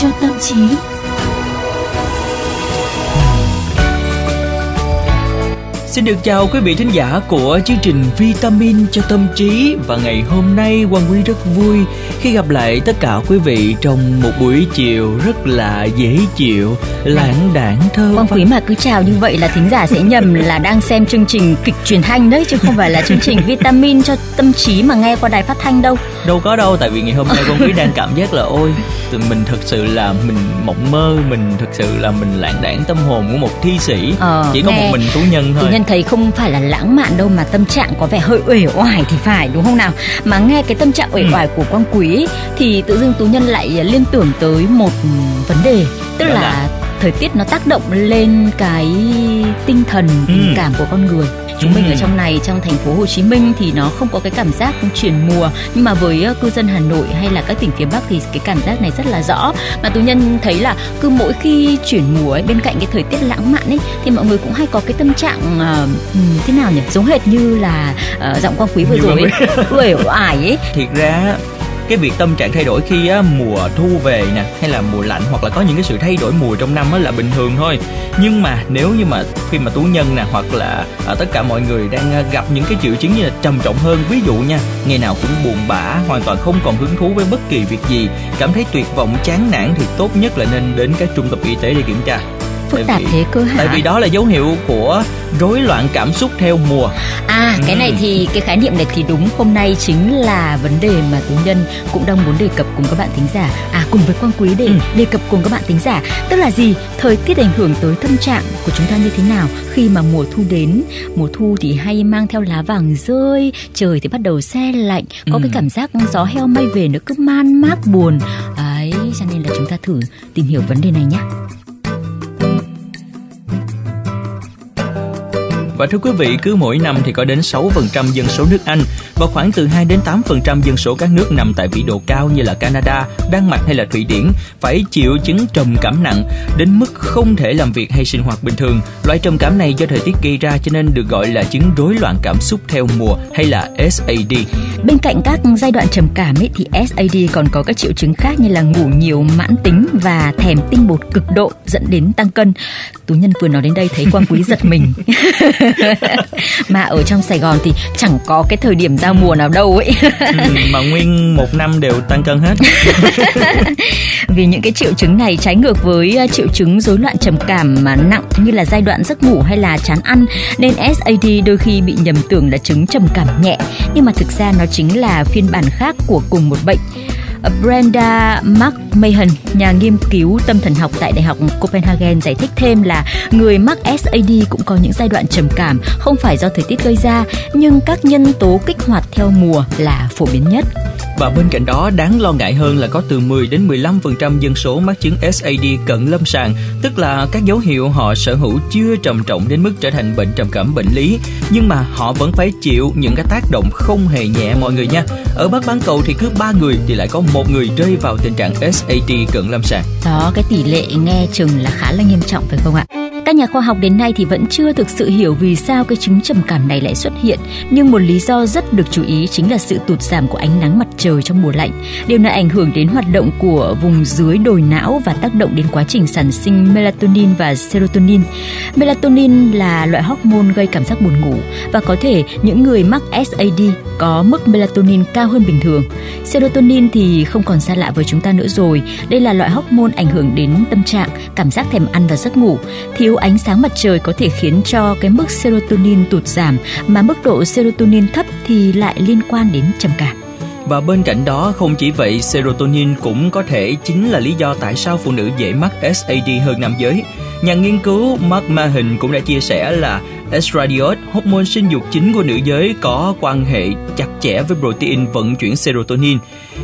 cho tâm trí. Xin được chào quý vị thính giả của chương trình Vitamin cho tâm trí và ngày hôm nay Quang Quý rất vui khi gặp lại tất cả quý vị trong một buổi chiều rất là dễ chịu, lãng đãng thơ. Quang Quý mà cứ chào như vậy là thính giả sẽ nhầm là đang xem chương trình kịch truyền thanh đấy chứ không phải là chương trình Vitamin cho tâm trí mà nghe qua đài phát thanh đâu. Đâu có đâu, tại vì ngày hôm nay Quang Quý đang cảm giác là ôi, mình thật sự là mình mộng mơ, mình thật sự là mình lãng đãng tâm hồn của một thi sĩ. Ờ, Chỉ có một mình tú nhân thôi. Tú nhân thấy không phải là lãng mạn đâu mà tâm trạng có vẻ hơi uể oải thì phải đúng không nào? Mà nghe cái tâm trạng uể Ừ. oải của Quang Quý ấy, thì tự dưng Tú nhân lại liên tưởng tới một vấn đề, tức Đó là, là- thời tiết nó tác động lên cái tinh thần, tình Ừ. cảm của con người. Chúng mình Ừ. ở trong này trong thành phố Hồ Chí Minh thì nó không có cái cảm giác chuyển mùa nhưng mà với ờ, cư dân Hà Nội hay là các tỉnh phía Bắc thì cái cảm giác này rất là rõ mà tú nhân thấy là cứ mỗi khi chuyển mùa ấy, bên cạnh cái thời tiết lãng mạn ấy thì mọi người cũng hay có cái tâm trạng ừm, thế nào nhỉ giống hệt như là ờ, giọng quang quý vừa Như rồi ấy uể oải ấy thiệt ra cái việc tâm trạng thay đổi khi á, mùa thu về nè hay là mùa lạnh hoặc là có những cái sự thay đổi mùa trong năm á là bình thường thôi. Nhưng mà nếu như mà khi mà tú nhân nè hoặc là à, tất cả mọi người đang à, gặp những cái triệu chứng như là trầm trọng hơn ví dụ nha ngày nào cũng buồn bã hoàn toàn không còn hứng thú với bất kỳ việc gì cảm thấy tuyệt vọng chán nản thì tốt nhất là nên đến các trung tâm y tế để kiểm tra phức tạp vì- thế cơ hả? tại vì đó là dấu hiệu của rối loạn cảm xúc theo mùa. À cái này Ừ. thì cái khái niệm này thì đúng. Hôm nay chính là vấn đề mà Tú Nhân cũng đang muốn đề cập cùng các bạn thính giả. À cùng với Quang Quý để Ừ. đề cập cùng các bạn thính giả. Tức là gì? Thời tiết ảnh hưởng tới tâm trạng của chúng ta như thế nào? Khi mà mùa thu đến mùa thu thì hay mang theo lá vàng rơi trời thì bắt đầu se lạnh có Ừ. cái cảm giác gió heo mây về nó cứ man mác buồn. Ấy cho nên là chúng ta thử tìm hiểu vấn đề này nhé Và thưa quý vị, cứ mỗi năm thì có đến 6% dân số nước Anh và khoảng từ 2 đến 8% dân số các nước nằm tại vĩ độ cao như là Canada, Đan Mạch hay là Thụy Điển phải chịu chứng trầm cảm nặng đến mức không thể làm việc hay sinh hoạt bình thường. Loại trầm cảm này do thời tiết gây ra cho nên được gọi là chứng rối loạn cảm xúc theo mùa hay là SAD. Bên cạnh các giai đoạn trầm cảm ấy thì SAD còn có các triệu chứng khác như là ngủ nhiều mãn tính và thèm tinh bột cực độ dẫn đến tăng cân. Tú nhân vừa nói đến đây thấy Quang Quý giật mình. mà ở trong Sài Gòn thì chẳng có cái thời điểm giao mùa nào đâu ấy. Ừ, mà nguyên một năm đều tăng cân hết. Vì những cái triệu chứng này trái ngược với uh, triệu chứng rối loạn trầm cảm mà nặng như là giai đoạn giấc ngủ hay là chán ăn nên SAD đôi khi bị nhầm tưởng là chứng trầm cảm nhẹ nhưng mà thực ra nó chính là phiên bản khác của cùng một bệnh. Brenda McMahon, nhà nghiên cứu tâm thần học tại Đại học Copenhagen giải thích thêm là người mắc SAD cũng có những giai đoạn trầm cảm không phải do thời tiết gây ra nhưng các nhân tố kích hoạt theo mùa là phổ biến nhất. Và bên cạnh đó, đáng lo ngại hơn là có từ 10 đến 15% dân số mắc chứng SAD cận lâm sàng, tức là các dấu hiệu họ sở hữu chưa trầm trọng đến mức trở thành bệnh trầm cảm bệnh lý, nhưng mà họ vẫn phải chịu những cái tác động không hề nhẹ mọi người nha. Ở Bắc bán cầu thì cứ ba người thì lại có một người rơi vào tình trạng SAD cận lâm sàng. Đó, cái tỷ lệ nghe chừng là khá là nghiêm trọng phải không ạ? Các nhà khoa học đến nay thì vẫn chưa thực sự hiểu vì sao cái chứng trầm cảm này lại xuất hiện, nhưng một lý do rất được chú ý chính là sự tụt giảm của ánh nắng mặt trời trong mùa lạnh. Điều này ảnh hưởng đến hoạt động của vùng dưới đồi não và tác động đến quá trình sản sinh melatonin và serotonin. Melatonin là loại hormone gây cảm giác buồn ngủ và có thể những người mắc SAD có mức melatonin cao hơn bình thường. Serotonin thì không còn xa lạ với chúng ta nữa rồi. Đây là loại hormone ảnh hưởng đến tâm trạng, cảm giác thèm ăn và giấc ngủ. Thiếu ánh sáng mặt trời có thể khiến cho cái mức serotonin tụt giảm mà mức độ serotonin thấp thì lại liên quan đến trầm cảm. Và bên cạnh đó, không chỉ vậy, serotonin cũng có thể chính là lý do tại sao phụ nữ dễ mắc SAD hơn nam giới. Nhà nghiên cứu Mark Mahin cũng đã chia sẻ là estradiol, hormone sinh dục chính của nữ giới có quan hệ chặt chẽ với protein vận chuyển serotonin.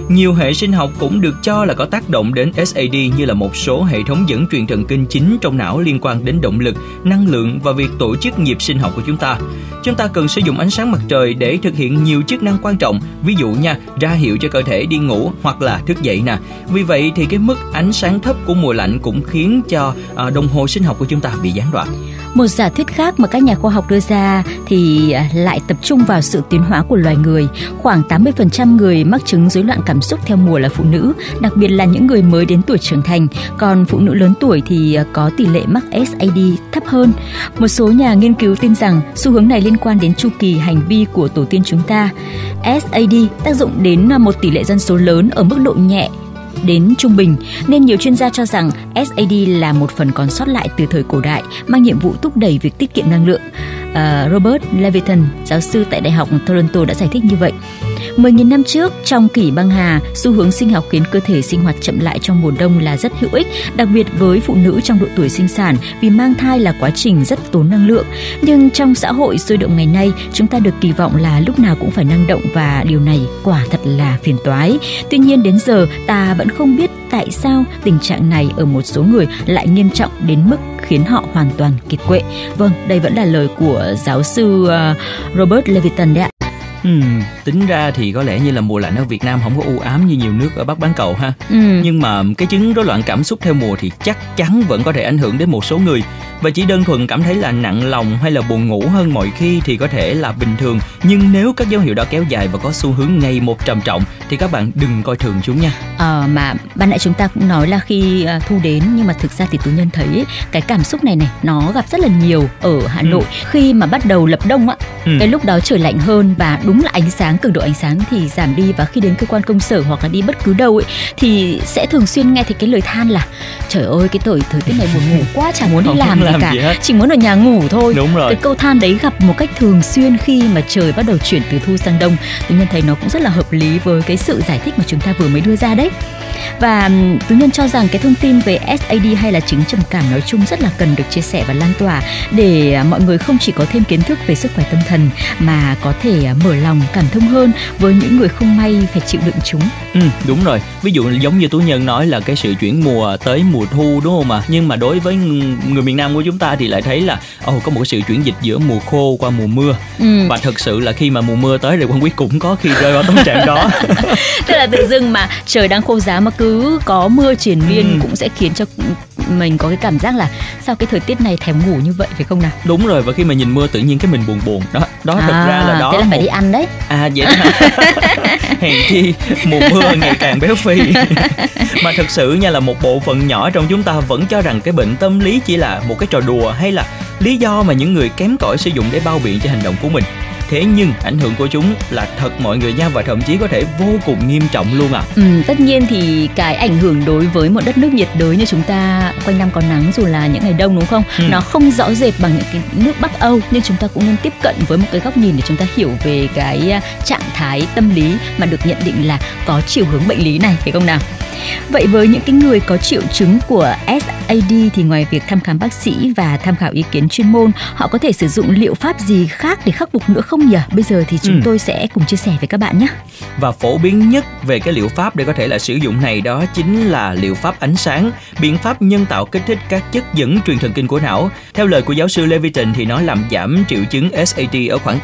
Nhiều hệ sinh học cũng được cho là có tác động đến SAD như là một số hệ thống dẫn truyền thần kinh chính trong não liên quan đến động lực, năng lượng và việc tổ chức nhịp sinh học của chúng ta. Chúng ta cần sử dụng ánh sáng mặt trời để thực hiện nhiều chức năng quan trọng, ví dụ nha, ra hiệu cho cơ thể đi ngủ hoặc là thức dậy nè. Vì vậy thì cái mức ánh sáng thấp của mùa lạnh cũng khiến cho à, đồng hồ sinh học của chúng ta bị gián đoạn. Một giả thuyết khác mà các nhà khoa học đưa ra thì à, lại tập trung vào sự tiến hóa của loài người. Khoảng 80% người mắc chứng rối loạn cảm xúc theo mùa là phụ nữ, đặc biệt là những người mới đến tuổi trưởng thành. Còn phụ nữ lớn tuổi thì à, có tỷ lệ mắc SAD thấp hơn. Một số nhà nghiên cứu tin rằng xu hướng này liên quan đến chu kỳ hành vi của tổ tiên chúng ta. SAD tác dụng đến à, một tỷ lệ dân số lớn ở mức độ nhẹ đến trung bình, nên nhiều chuyên gia cho rằng SAD là một phần còn sót lại từ thời cổ đại, mang nhiệm vụ thúc đẩy việc tiết kiệm năng lượng. Uh, Robert Leviton, giáo sư tại Đại học Toronto đã giải thích như vậy. 10.000 năm trước, trong kỷ băng hà, xu hướng sinh học khiến cơ thể sinh hoạt chậm lại trong mùa đông là rất hữu ích, đặc biệt với phụ nữ trong độ tuổi sinh sản vì mang thai là quá trình rất tốn năng lượng. Nhưng trong xã hội sôi động ngày nay, chúng ta được kỳ vọng là lúc nào cũng phải năng động và điều này quả thật là phiền toái. Tuy nhiên đến giờ ta vẫn không biết tại sao tình trạng này ở một số người lại nghiêm trọng đến mức khiến họ hoàn toàn kiệt quệ. Vâng, đây vẫn là lời của giáo sư ờ, Robert Leviton đấy ạ. Ừ, tính ra thì có lẽ như là mùa lạnh ở Việt Nam không có u ám như nhiều nước ở Bắc bán cầu ha. Ừ. Nhưng mà cái chứng rối loạn cảm xúc theo mùa thì chắc chắn vẫn có thể ảnh hưởng đến một số người và chỉ đơn thuần cảm thấy là nặng lòng hay là buồn ngủ hơn mọi khi thì có thể là bình thường nhưng nếu các dấu hiệu đó kéo dài và có xu hướng ngày một trầm trọng thì các bạn đừng coi thường chúng nha ờ, mà ban nãy chúng ta cũng nói là khi uh, thu đến nhưng mà thực ra thì tú nhân thấy cái cảm xúc này này nó gặp rất là nhiều ở hà ừ. nội khi mà bắt đầu lập đông á ừ. cái lúc đó trời lạnh hơn và đúng là ánh sáng, cường độ ánh sáng thì giảm đi. Và khi đến cơ quan công sở hoặc là đi bất cứ đâu ấy, thì sẽ thường xuyên nghe thấy cái lời than là trời ơi cái thời thời tiết này buồn ngủ quá chả muốn đi làm, làm cả gì hết. chỉ muốn ở nhà ngủ thôi đúng rồi cái câu than đấy gặp một cách thường xuyên khi mà trời bắt đầu chuyển từ thu sang đông tự nhiên thấy nó cũng rất là hợp lý với cái sự giải thích mà chúng ta vừa mới đưa ra đấy và tú nhân cho rằng cái thông tin về SAD hay là chứng trầm cảm nói chung rất là cần được chia sẻ và lan tỏa để à, mọi người không chỉ có thêm kiến thức về sức khỏe tâm thần mà có thể à, mở lòng cảm thông hơn với những người không may phải chịu đựng chúng. Ừ, đúng rồi. Ví dụ giống như tú nhân nói là cái sự chuyển mùa tới mùa thu đúng không ạ? Nhưng mà đối với người miền Nam của chúng ta thì lại thấy là oh, có một cái sự chuyển dịch giữa mùa khô qua mùa mưa. Ừ. Và thực sự là khi mà mùa mưa tới thì quan quyết cũng có khi rơi vào tâm trạng đó. Tức là tự dưng mà trời đang khô giá mà cứ có mưa triển miên ừ. cũng sẽ khiến cho mình có cái cảm giác là sao cái thời tiết này thèm ngủ như vậy phải không nào? Đúng rồi và khi mà nhìn mưa tự nhiên cái mình buồn buồn. Đó đó à, thực ra là đó. thế là phải đi ăn đấy. À vậy hả hèn chi mùa mưa ngày càng béo phì. Mà thực sự nha là một bộ phận nhỏ trong chúng ta vẫn cho rằng cái bệnh tâm lý chỉ là một cái trò đùa hay là lý do mà những người kém cỏi sử dụng để bao biện cho hành động của mình thế nhưng ảnh hưởng của chúng là thật mọi người nha và thậm chí có thể vô cùng nghiêm trọng luôn à ừ, tất nhiên thì cái ảnh hưởng đối với một đất nước nhiệt đới như chúng ta quanh năm có nắng dù là những ngày đông đúng không? Ừ. nó không rõ rệt bằng những cái nước bắc âu nhưng chúng ta cũng nên tiếp cận với một cái góc nhìn để chúng ta hiểu về cái à, trạng thái tâm lý mà được nhận định là có chiều hướng bệnh lý này phải không nào Vậy với những cái người có triệu chứng của SAD thì ngoài việc thăm khám bác sĩ và tham khảo ý kiến chuyên môn, họ có thể sử dụng liệu pháp gì khác để khắc phục nữa không nhỉ? Bây giờ thì chúng ừ. tôi sẽ cùng chia sẻ với các bạn nhé. Và phổ biến nhất về cái liệu pháp để có thể là sử dụng này đó chính là liệu pháp ánh sáng, biện pháp nhân tạo kích thích các chất dẫn truyền thần kinh của não. Theo lời của giáo sư Leviton thì nó làm giảm triệu chứng SAD ở khoảng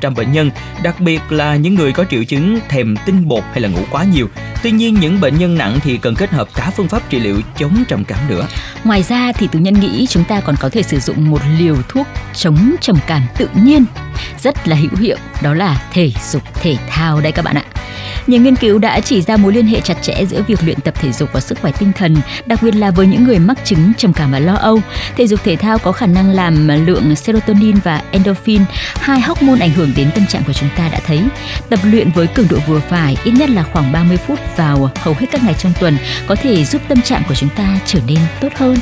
80% bệnh nhân, đặc biệt là những người có triệu chứng thèm tinh bột hay là ngủ quá nhiều. Tuy nhiên những bệnh nhân nặng thì cần kết hợp cả phương pháp trị liệu chống trầm cảm nữa. Ngoài ra thì tú nhân nghĩ chúng ta còn có thể sử dụng một liều thuốc chống trầm cảm tự nhiên, rất là hữu hiệu, đó là thể dục thể thao đây các bạn ạ nhiều nghiên cứu đã chỉ ra mối liên hệ chặt chẽ giữa việc luyện tập thể dục và sức khỏe tinh thần, đặc biệt là với những người mắc chứng trầm cảm và lo âu. Thể dục thể thao có khả năng làm lượng serotonin và endorphin, hai hormone ảnh hưởng đến tâm trạng của chúng ta đã thấy. Tập luyện với cường độ vừa phải, ít nhất là khoảng 30 phút vào hầu hết các ngày trong tuần có thể giúp tâm trạng của chúng ta trở nên tốt hơn.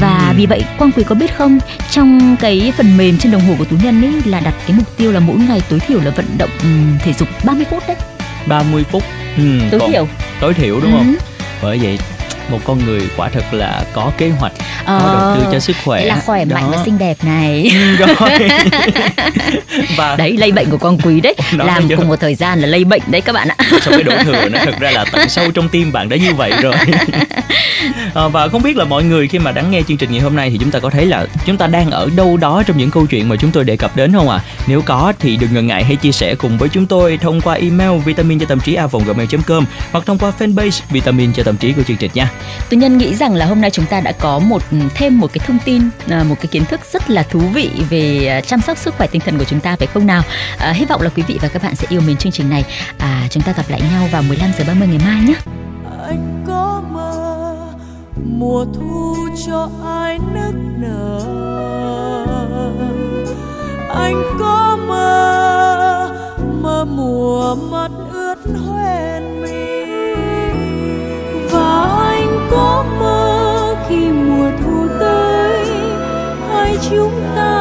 Và vì vậy, Quang Quý có biết không, trong cái phần mềm trên đồng hồ của tú nhân ấy là đặt cái mục tiêu là mỗi ngày tối thiểu là vận động thể dục 30 phút đấy 30 phút. Ừ, tối thiểu. tối thiểu đúng ừ. không bởi vậy một con người quả thực là có kế hoạch ờ, có đầu tư cho sức khỏe. là khỏe đó. mạnh và xinh đẹp này. Rồi. Và đấy lây bệnh của con quý đấy. Đó làm cùng một thời gian là lây bệnh đấy các bạn ạ. Trong cái đổ thừa nó thực ra là tận sâu trong tim bạn đã như vậy rồi? À, và không biết là mọi người khi mà đắng nghe chương trình ngày hôm nay thì chúng ta có thấy là chúng ta đang ở đâu đó trong những câu chuyện mà chúng tôi đề cập đến không ạ? À? nếu có thì đừng ngần ngại hãy chia sẻ cùng với chúng tôi thông qua email vitamin cho tâm trí a gmail com hoặc thông qua fanpage vitamin cho tâm trí của chương trình nha Tôi nhân nghĩ rằng là hôm nay chúng ta đã có một ừ, thêm một cái thông tin, à, một cái kiến thức rất là thú vị về à, chăm sóc sức khỏe tinh thần của chúng ta phải không nào? À, hy vọng là quý vị và các bạn sẽ yêu mến chương trình này. À, chúng ta gặp lại nhau vào 15 giờ 30 ngày mai nhé. Anh có mơ mùa thu cho ai nức nở anh có mơ mơ mùa mắt ướt hoen mi có mơ khi mùa thu tới hai chúng ta.